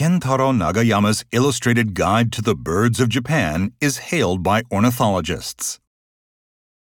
Kentaro Nagayama's illustrated guide to the birds of Japan is hailed by ornithologists.